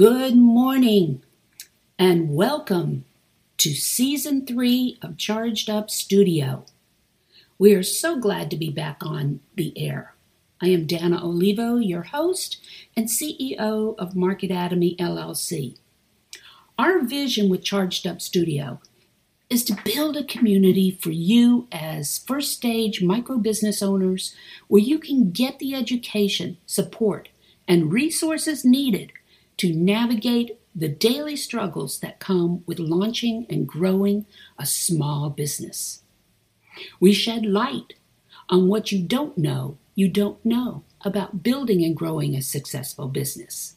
Good morning and welcome to season three of Charged Up Studio. We are so glad to be back on the air. I am Dana Olivo, your host and CEO of Marketatomy LLC. Our vision with Charged Up Studio is to build a community for you as first stage micro business owners where you can get the education, support, and resources needed to navigate the daily struggles that come with launching and growing a small business. We shed light on what you don't know you don't know about building and growing a successful business.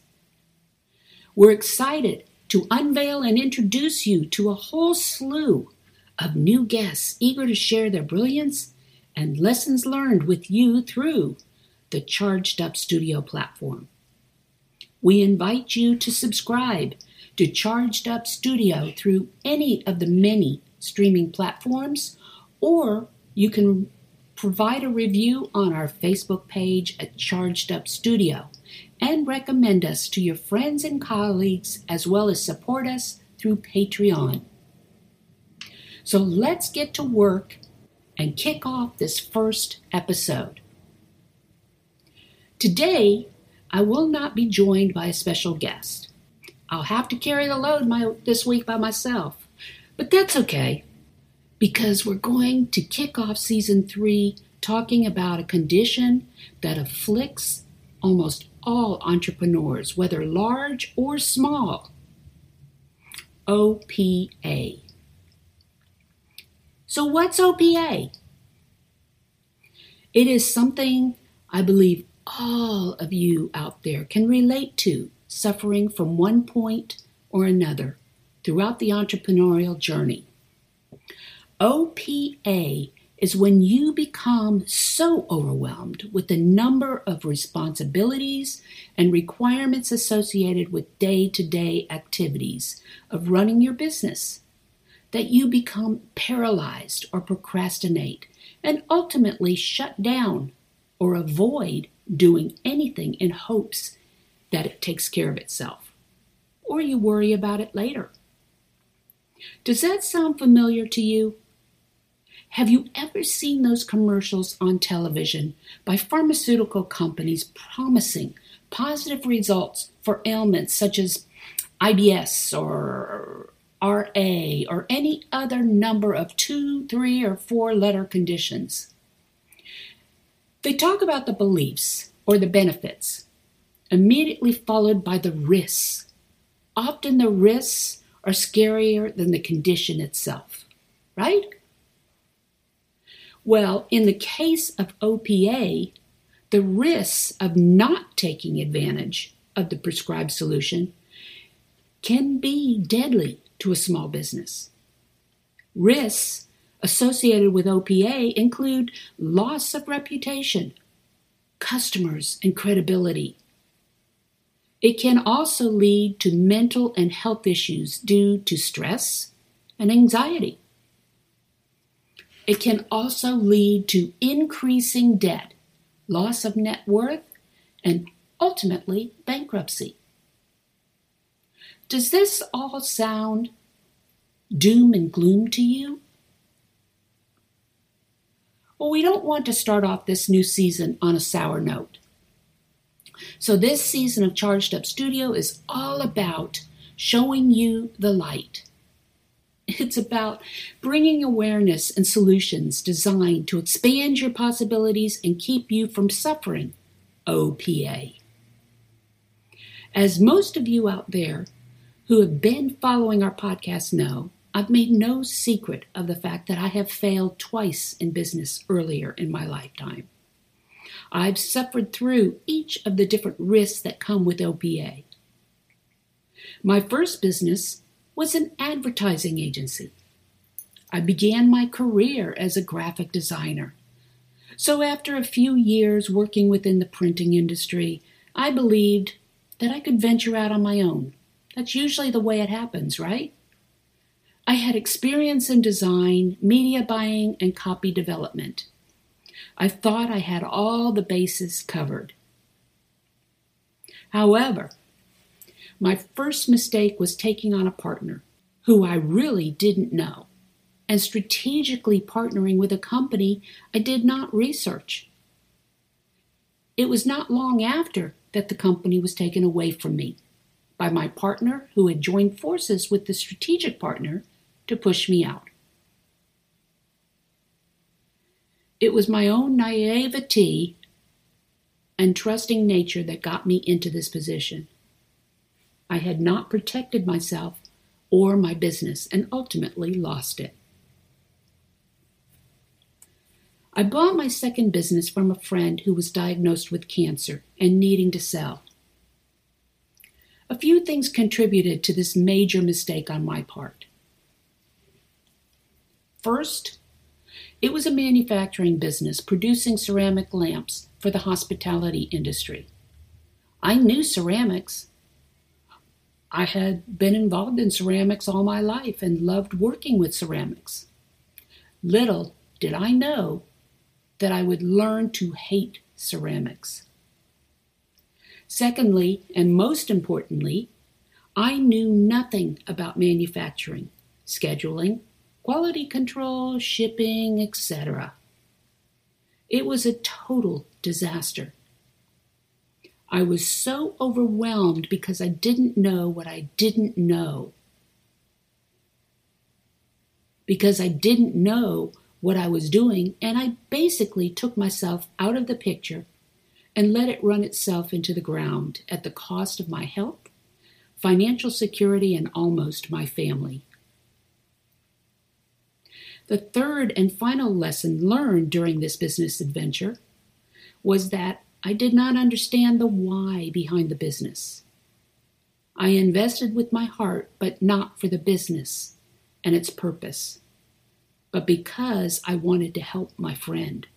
We're excited to unveil and introduce you to a whole slew of new guests eager to share their brilliance and lessons learned with you through the Charged Up Studio platform we invite you to subscribe to Charged Up Studio through any of the many streaming platforms, or you can provide a review on our Facebook page at Charged Up Studio and recommend us to your friends and colleagues as well as support us through Patreon. So let's get to work and kick off this first episode. Today, I will not be joined by a special guest. I'll have to carry the load my, this week by myself. But that's okay, because we're going to kick off season three talking about a condition that afflicts almost all entrepreneurs, whether large or small. OPA. So, what's OPA? It is something I believe all of you out there can relate to suffering from one point or another throughout the entrepreneurial journey. OPA is when you become so overwhelmed with the number of responsibilities and requirements associated with day to day activities of running your business that you become paralyzed or procrastinate and ultimately shut down or avoid doing anything in hopes that it takes care of itself, or you worry about it later. Does that sound familiar to you? Have you ever seen those commercials on television by pharmaceutical companies promising positive results for ailments such as IBS or RA or any other number of two, three, or four letter conditions? They talk about the beliefs or the benefits, immediately followed by the risks. Often the risks are scarier than the condition itself, right? Well, in the case of OPA, the risks of not taking advantage of the prescribed solution can be deadly to a small business. Risks associated with OPA include loss of reputation, customers, and credibility. It can also lead to mental and health issues due to stress and anxiety. It can also lead to increasing debt, loss of net worth, and ultimately bankruptcy. Does this all sound doom and gloom to you? Well, we don't want to start off this new season on a sour note. So, this season of Charged Up Studio is all about showing you the light. It's about bringing awareness and solutions designed to expand your possibilities and keep you from suffering. OPA. As most of you out there who have been following our podcast know, I've made no secret of the fact that I have failed twice in business earlier in my lifetime. I've suffered through each of the different risks that come with OPA. My first business was an advertising agency. I began my career as a graphic designer. So, after a few years working within the printing industry, I believed that I could venture out on my own. That's usually the way it happens, right? I had experience in design, media buying, and copy development. I thought I had all the bases covered. However, my first mistake was taking on a partner who I really didn't know and strategically partnering with a company I did not research. It was not long after that the company was taken away from me by my partner who had joined forces with the strategic partner to push me out. It was my own naivety and trusting nature that got me into this position. I had not protected myself or my business and ultimately lost it. I bought my second business from a friend who was diagnosed with cancer and needing to sell. A few things contributed to this major mistake on my part. First, it was a manufacturing business producing ceramic lamps for the hospitality industry. I knew ceramics, I had been involved in ceramics all my life and loved working with ceramics. Little did I know that I would learn to hate ceramics. Secondly, and most importantly, I knew nothing about manufacturing, scheduling, quality control, shipping, etc. It was a total disaster. I was so overwhelmed because I didn't know what I didn't know. Because I didn't know what I was doing, and I basically took myself out of the picture and let it run itself into the ground at the cost of my health, financial security, and almost my family. The third and final lesson learned during this business adventure was that I did not understand the why behind the business. I invested with my heart, but not for the business and its purpose, but because I wanted to help my friend.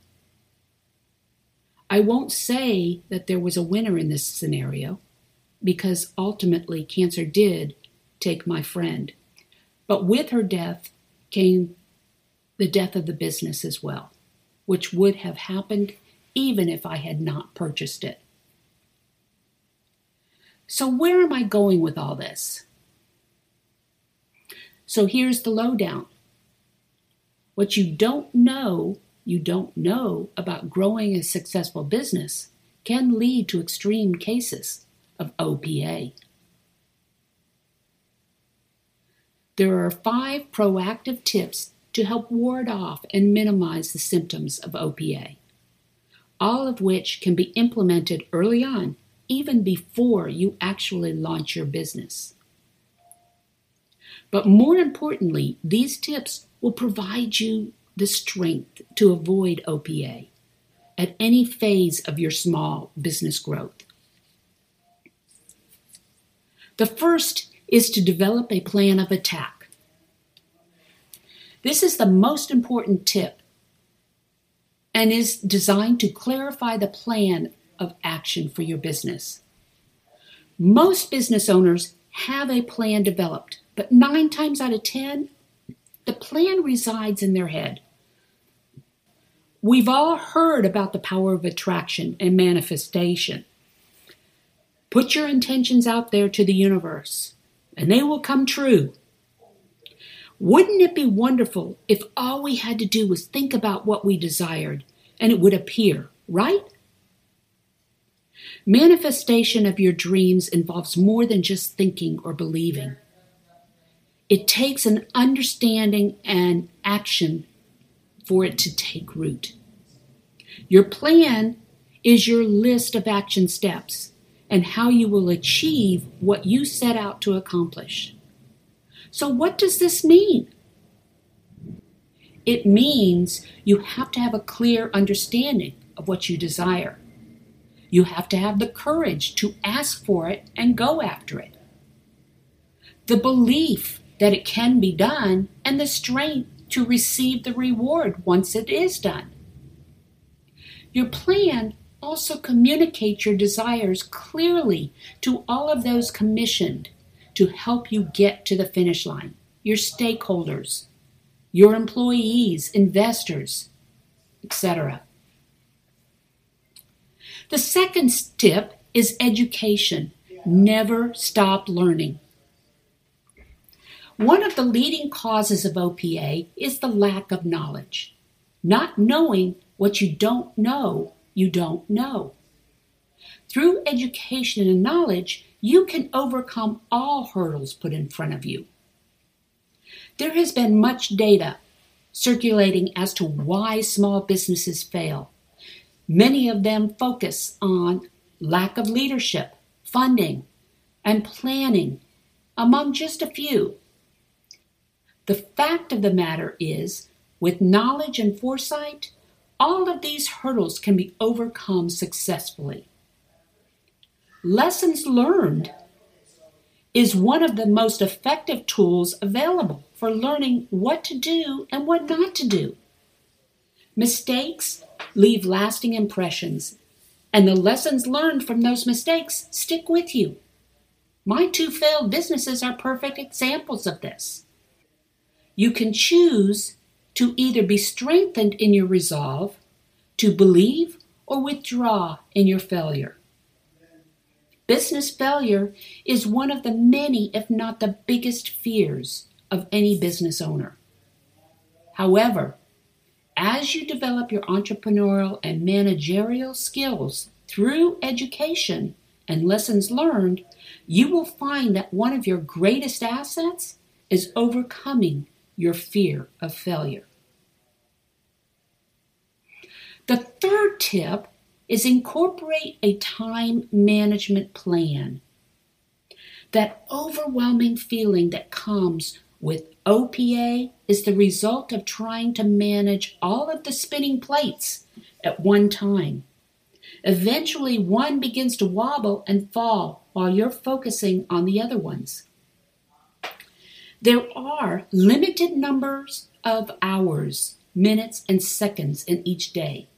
I won't say that there was a winner in this scenario, because ultimately cancer did take my friend. But with her death came the death of the business as well, which would have happened even if I had not purchased it. So, where am I going with all this? So, here's the lowdown. What you don't know, you don't know about growing a successful business can lead to extreme cases of OPA. There are five proactive tips to help ward off and minimize the symptoms of OPA all of which can be implemented early on, even before you actually launch your business. But more importantly, these tips will provide you the strength to avoid OPA at any phase of your small business growth. The first is to develop a plan of attack. This is the most important tip and is designed to clarify the plan of action for your business. Most business owners have a plan developed, but nine times out of ten, the plan resides in their head. We've all heard about the power of attraction and manifestation. Put your intentions out there to the universe, and they will come true. Wouldn't it be wonderful if all we had to do was think about what we desired and it would appear, right? Manifestation of your dreams involves more than just thinking or believing. It takes an understanding and action for it to take root. Your plan is your list of action steps and how you will achieve what you set out to accomplish. So, what does this mean? It means you have to have a clear understanding of what you desire. You have to have the courage to ask for it and go after it. The belief that it can be done and the strength to receive the reward once it is done. Your plan also communicates your desires clearly to all of those commissioned to help you get to the finish line your stakeholders, your employees, investors, etc. The second tip is education. Never stop learning. One of the leading causes of OPA is the lack of knowledge. Not knowing what you don't know, you don't know. Through education and knowledge, you can overcome all hurdles put in front of you. There has been much data circulating as to why small businesses fail. Many of them focus on lack of leadership, funding, and planning, among just a few. The fact of the matter is, with knowledge and foresight, all of these hurdles can be overcome successfully. Lessons learned is one of the most effective tools available for learning what to do and what not to do. Mistakes leave lasting impressions, and the lessons learned from those mistakes stick with you. My two failed businesses are perfect examples of this. You can choose to either be strengthened in your resolve, to believe, or withdraw in your failure. Business failure is one of the many, if not the biggest fears of any business owner. However, as you develop your entrepreneurial and managerial skills through education and lessons learned, you will find that one of your greatest assets is overcoming your fear of failure. The third tip is incorporate a time management plan. That overwhelming feeling that comes with OPA is the result of trying to manage all of the spinning plates at one time. Eventually, one begins to wobble and fall while you're focusing on the other ones. There are limited numbers of hours, minutes, and seconds in each day.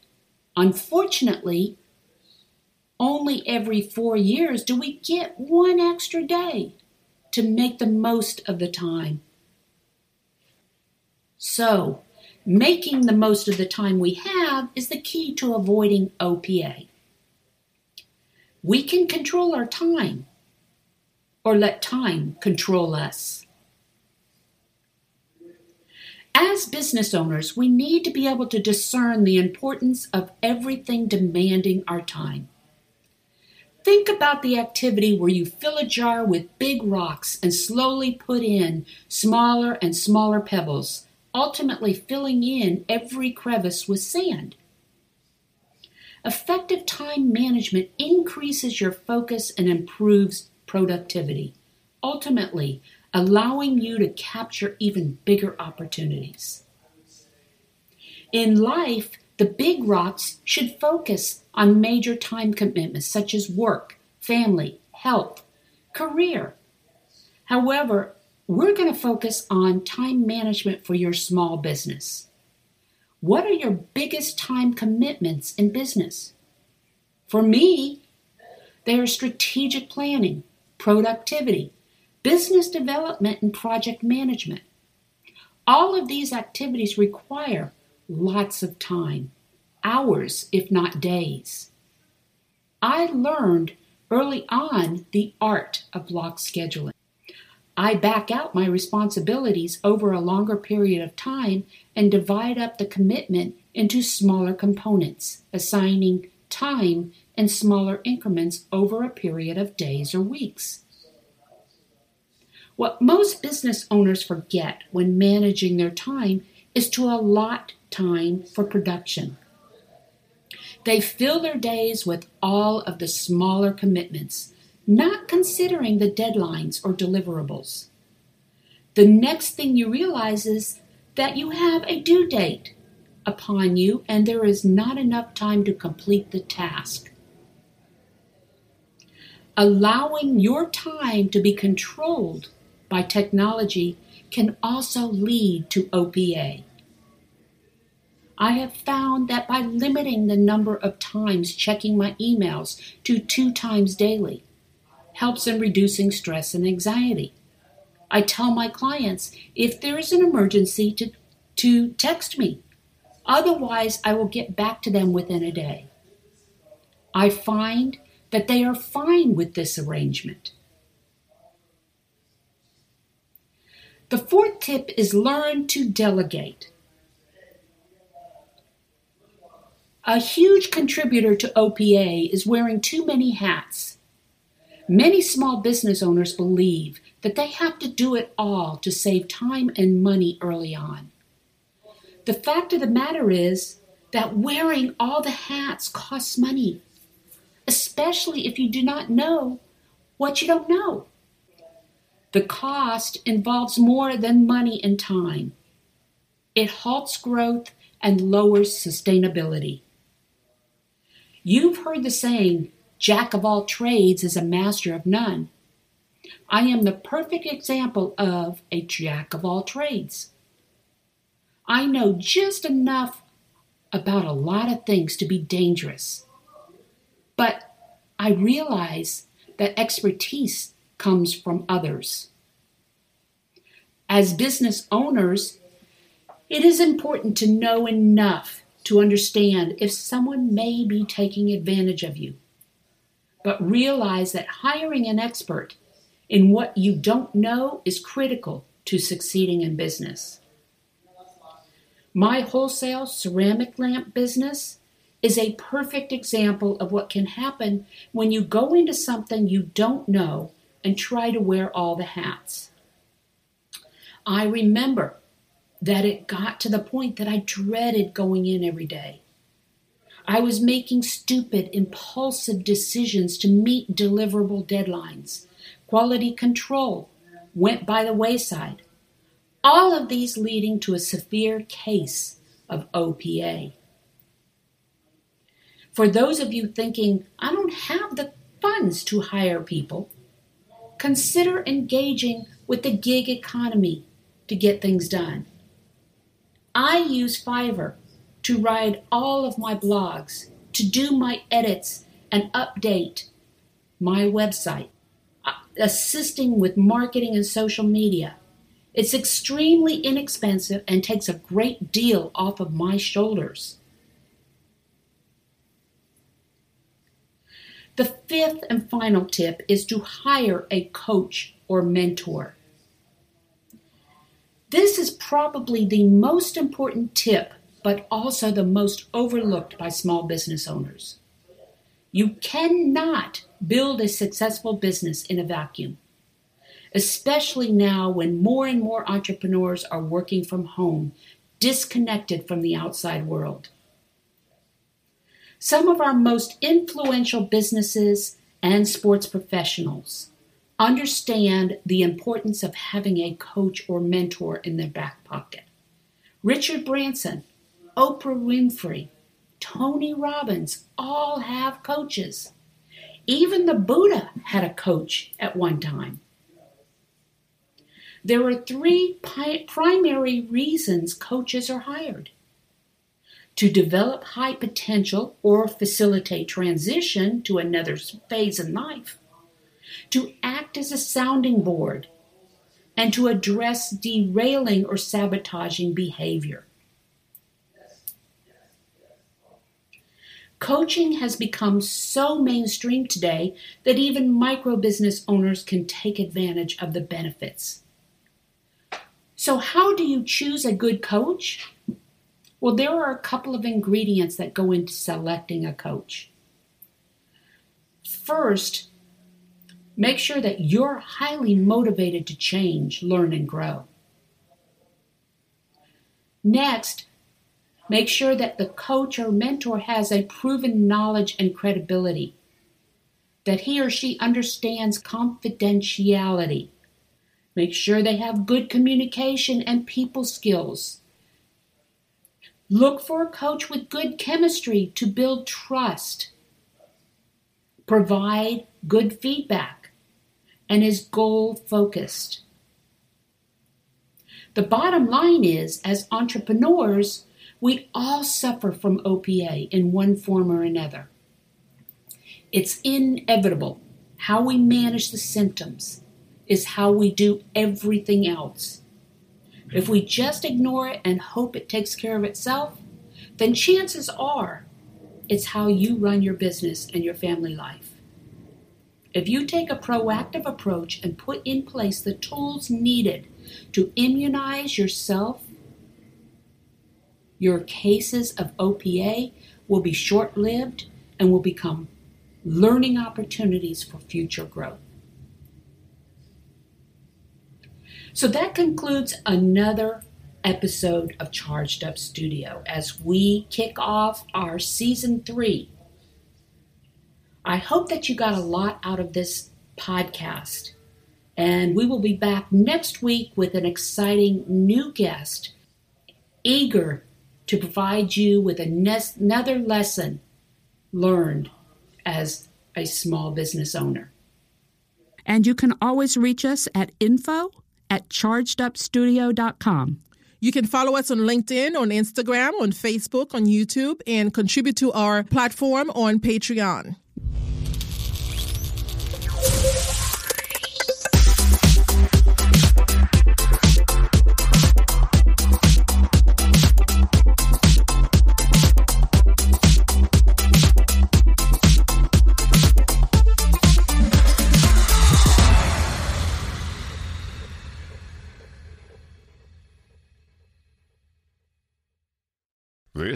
Unfortunately, only every four years do we get one extra day to make the most of the time. So, making the most of the time we have is the key to avoiding OPA. We can control our time or let time control us. As business owners, we need to be able to discern the importance of everything demanding our time. Think about the activity where you fill a jar with big rocks and slowly put in smaller and smaller pebbles, ultimately filling in every crevice with sand. Effective time management increases your focus and improves productivity. Ultimately, allowing you to capture even bigger opportunities. In life, the big rocks should focus on major time commitments such as work, family, health, career. However, we're going to focus on time management for your small business. What are your biggest time commitments in business? For me, they are strategic planning, productivity, business development, and project management. All of these activities require lots of time, hours, if not days. I learned early on the art of block scheduling. I back out my responsibilities over a longer period of time and divide up the commitment into smaller components, assigning time in smaller increments over a period of days or weeks. What most business owners forget when managing their time is to allot time for production. They fill their days with all of the smaller commitments, not considering the deadlines or deliverables. The next thing you realize is that you have a due date upon you and there is not enough time to complete the task. Allowing your time to be controlled by technology can also lead to OPA. I have found that by limiting the number of times checking my emails to two times daily helps in reducing stress and anxiety. I tell my clients if there is an emergency to, to text me. Otherwise, I will get back to them within a day. I find that they are fine with this arrangement. The fourth tip is learn to delegate. A huge contributor to OPA is wearing too many hats. Many small business owners believe that they have to do it all to save time and money early on. The fact of the matter is that wearing all the hats costs money, especially if you do not know what you don't know. The cost involves more than money and time. It halts growth and lowers sustainability. You've heard the saying, Jack of all trades is a master of none. I am the perfect example of a jack of all trades. I know just enough about a lot of things to be dangerous. But I realize that expertise comes from others. As business owners, it is important to know enough to understand if someone may be taking advantage of you. But realize that hiring an expert in what you don't know is critical to succeeding in business. My wholesale ceramic lamp business is a perfect example of what can happen when you go into something you don't know and try to wear all the hats. I remember that it got to the point that I dreaded going in every day. I was making stupid, impulsive decisions to meet deliverable deadlines. Quality control went by the wayside. All of these leading to a severe case of OPA. For those of you thinking, I don't have the funds to hire people, consider engaging with the gig economy to get things done. I use Fiverr to write all of my blogs, to do my edits and update my website, uh, assisting with marketing and social media. It's extremely inexpensive and takes a great deal off of my shoulders. The fifth and final tip is to hire a coach or mentor. This is probably the most important tip, but also the most overlooked by small business owners. You cannot build a successful business in a vacuum, especially now when more and more entrepreneurs are working from home, disconnected from the outside world. Some of our most influential businesses and sports professionals understand the importance of having a coach or mentor in their back pocket. Richard Branson, Oprah Winfrey, Tony Robbins all have coaches. Even the Buddha had a coach at one time. There are three primary reasons coaches are hired to develop high potential or facilitate transition to another phase in life, to act as a sounding board, and to address derailing or sabotaging behavior. Coaching has become so mainstream today that even micro business owners can take advantage of the benefits. So, how do you choose a good coach? Well, there are a couple of ingredients that go into selecting a coach. First, Make sure that you're highly motivated to change, learn, and grow. Next, make sure that the coach or mentor has a proven knowledge and credibility, that he or she understands confidentiality. Make sure they have good communication and people skills. Look for a coach with good chemistry to build trust. Provide good feedback and is goal focused. The bottom line is, as entrepreneurs, we all suffer from OPA in one form or another. It's inevitable. How we manage the symptoms is how we do everything else. If we just ignore it and hope it takes care of itself, then chances are it's how you run your business and your family life. If you take a proactive approach and put in place the tools needed to immunize yourself, your cases of OPA will be short lived and will become learning opportunities for future growth. So that concludes another episode of Charged Up Studio as we kick off our season three. I hope that you got a lot out of this podcast. And we will be back next week with an exciting new guest, eager to provide you with another lesson learned as a small business owner. And you can always reach us at info at chargedupstudio.com. You can follow us on LinkedIn, on Instagram, on Facebook, on YouTube, and contribute to our platform on Patreon.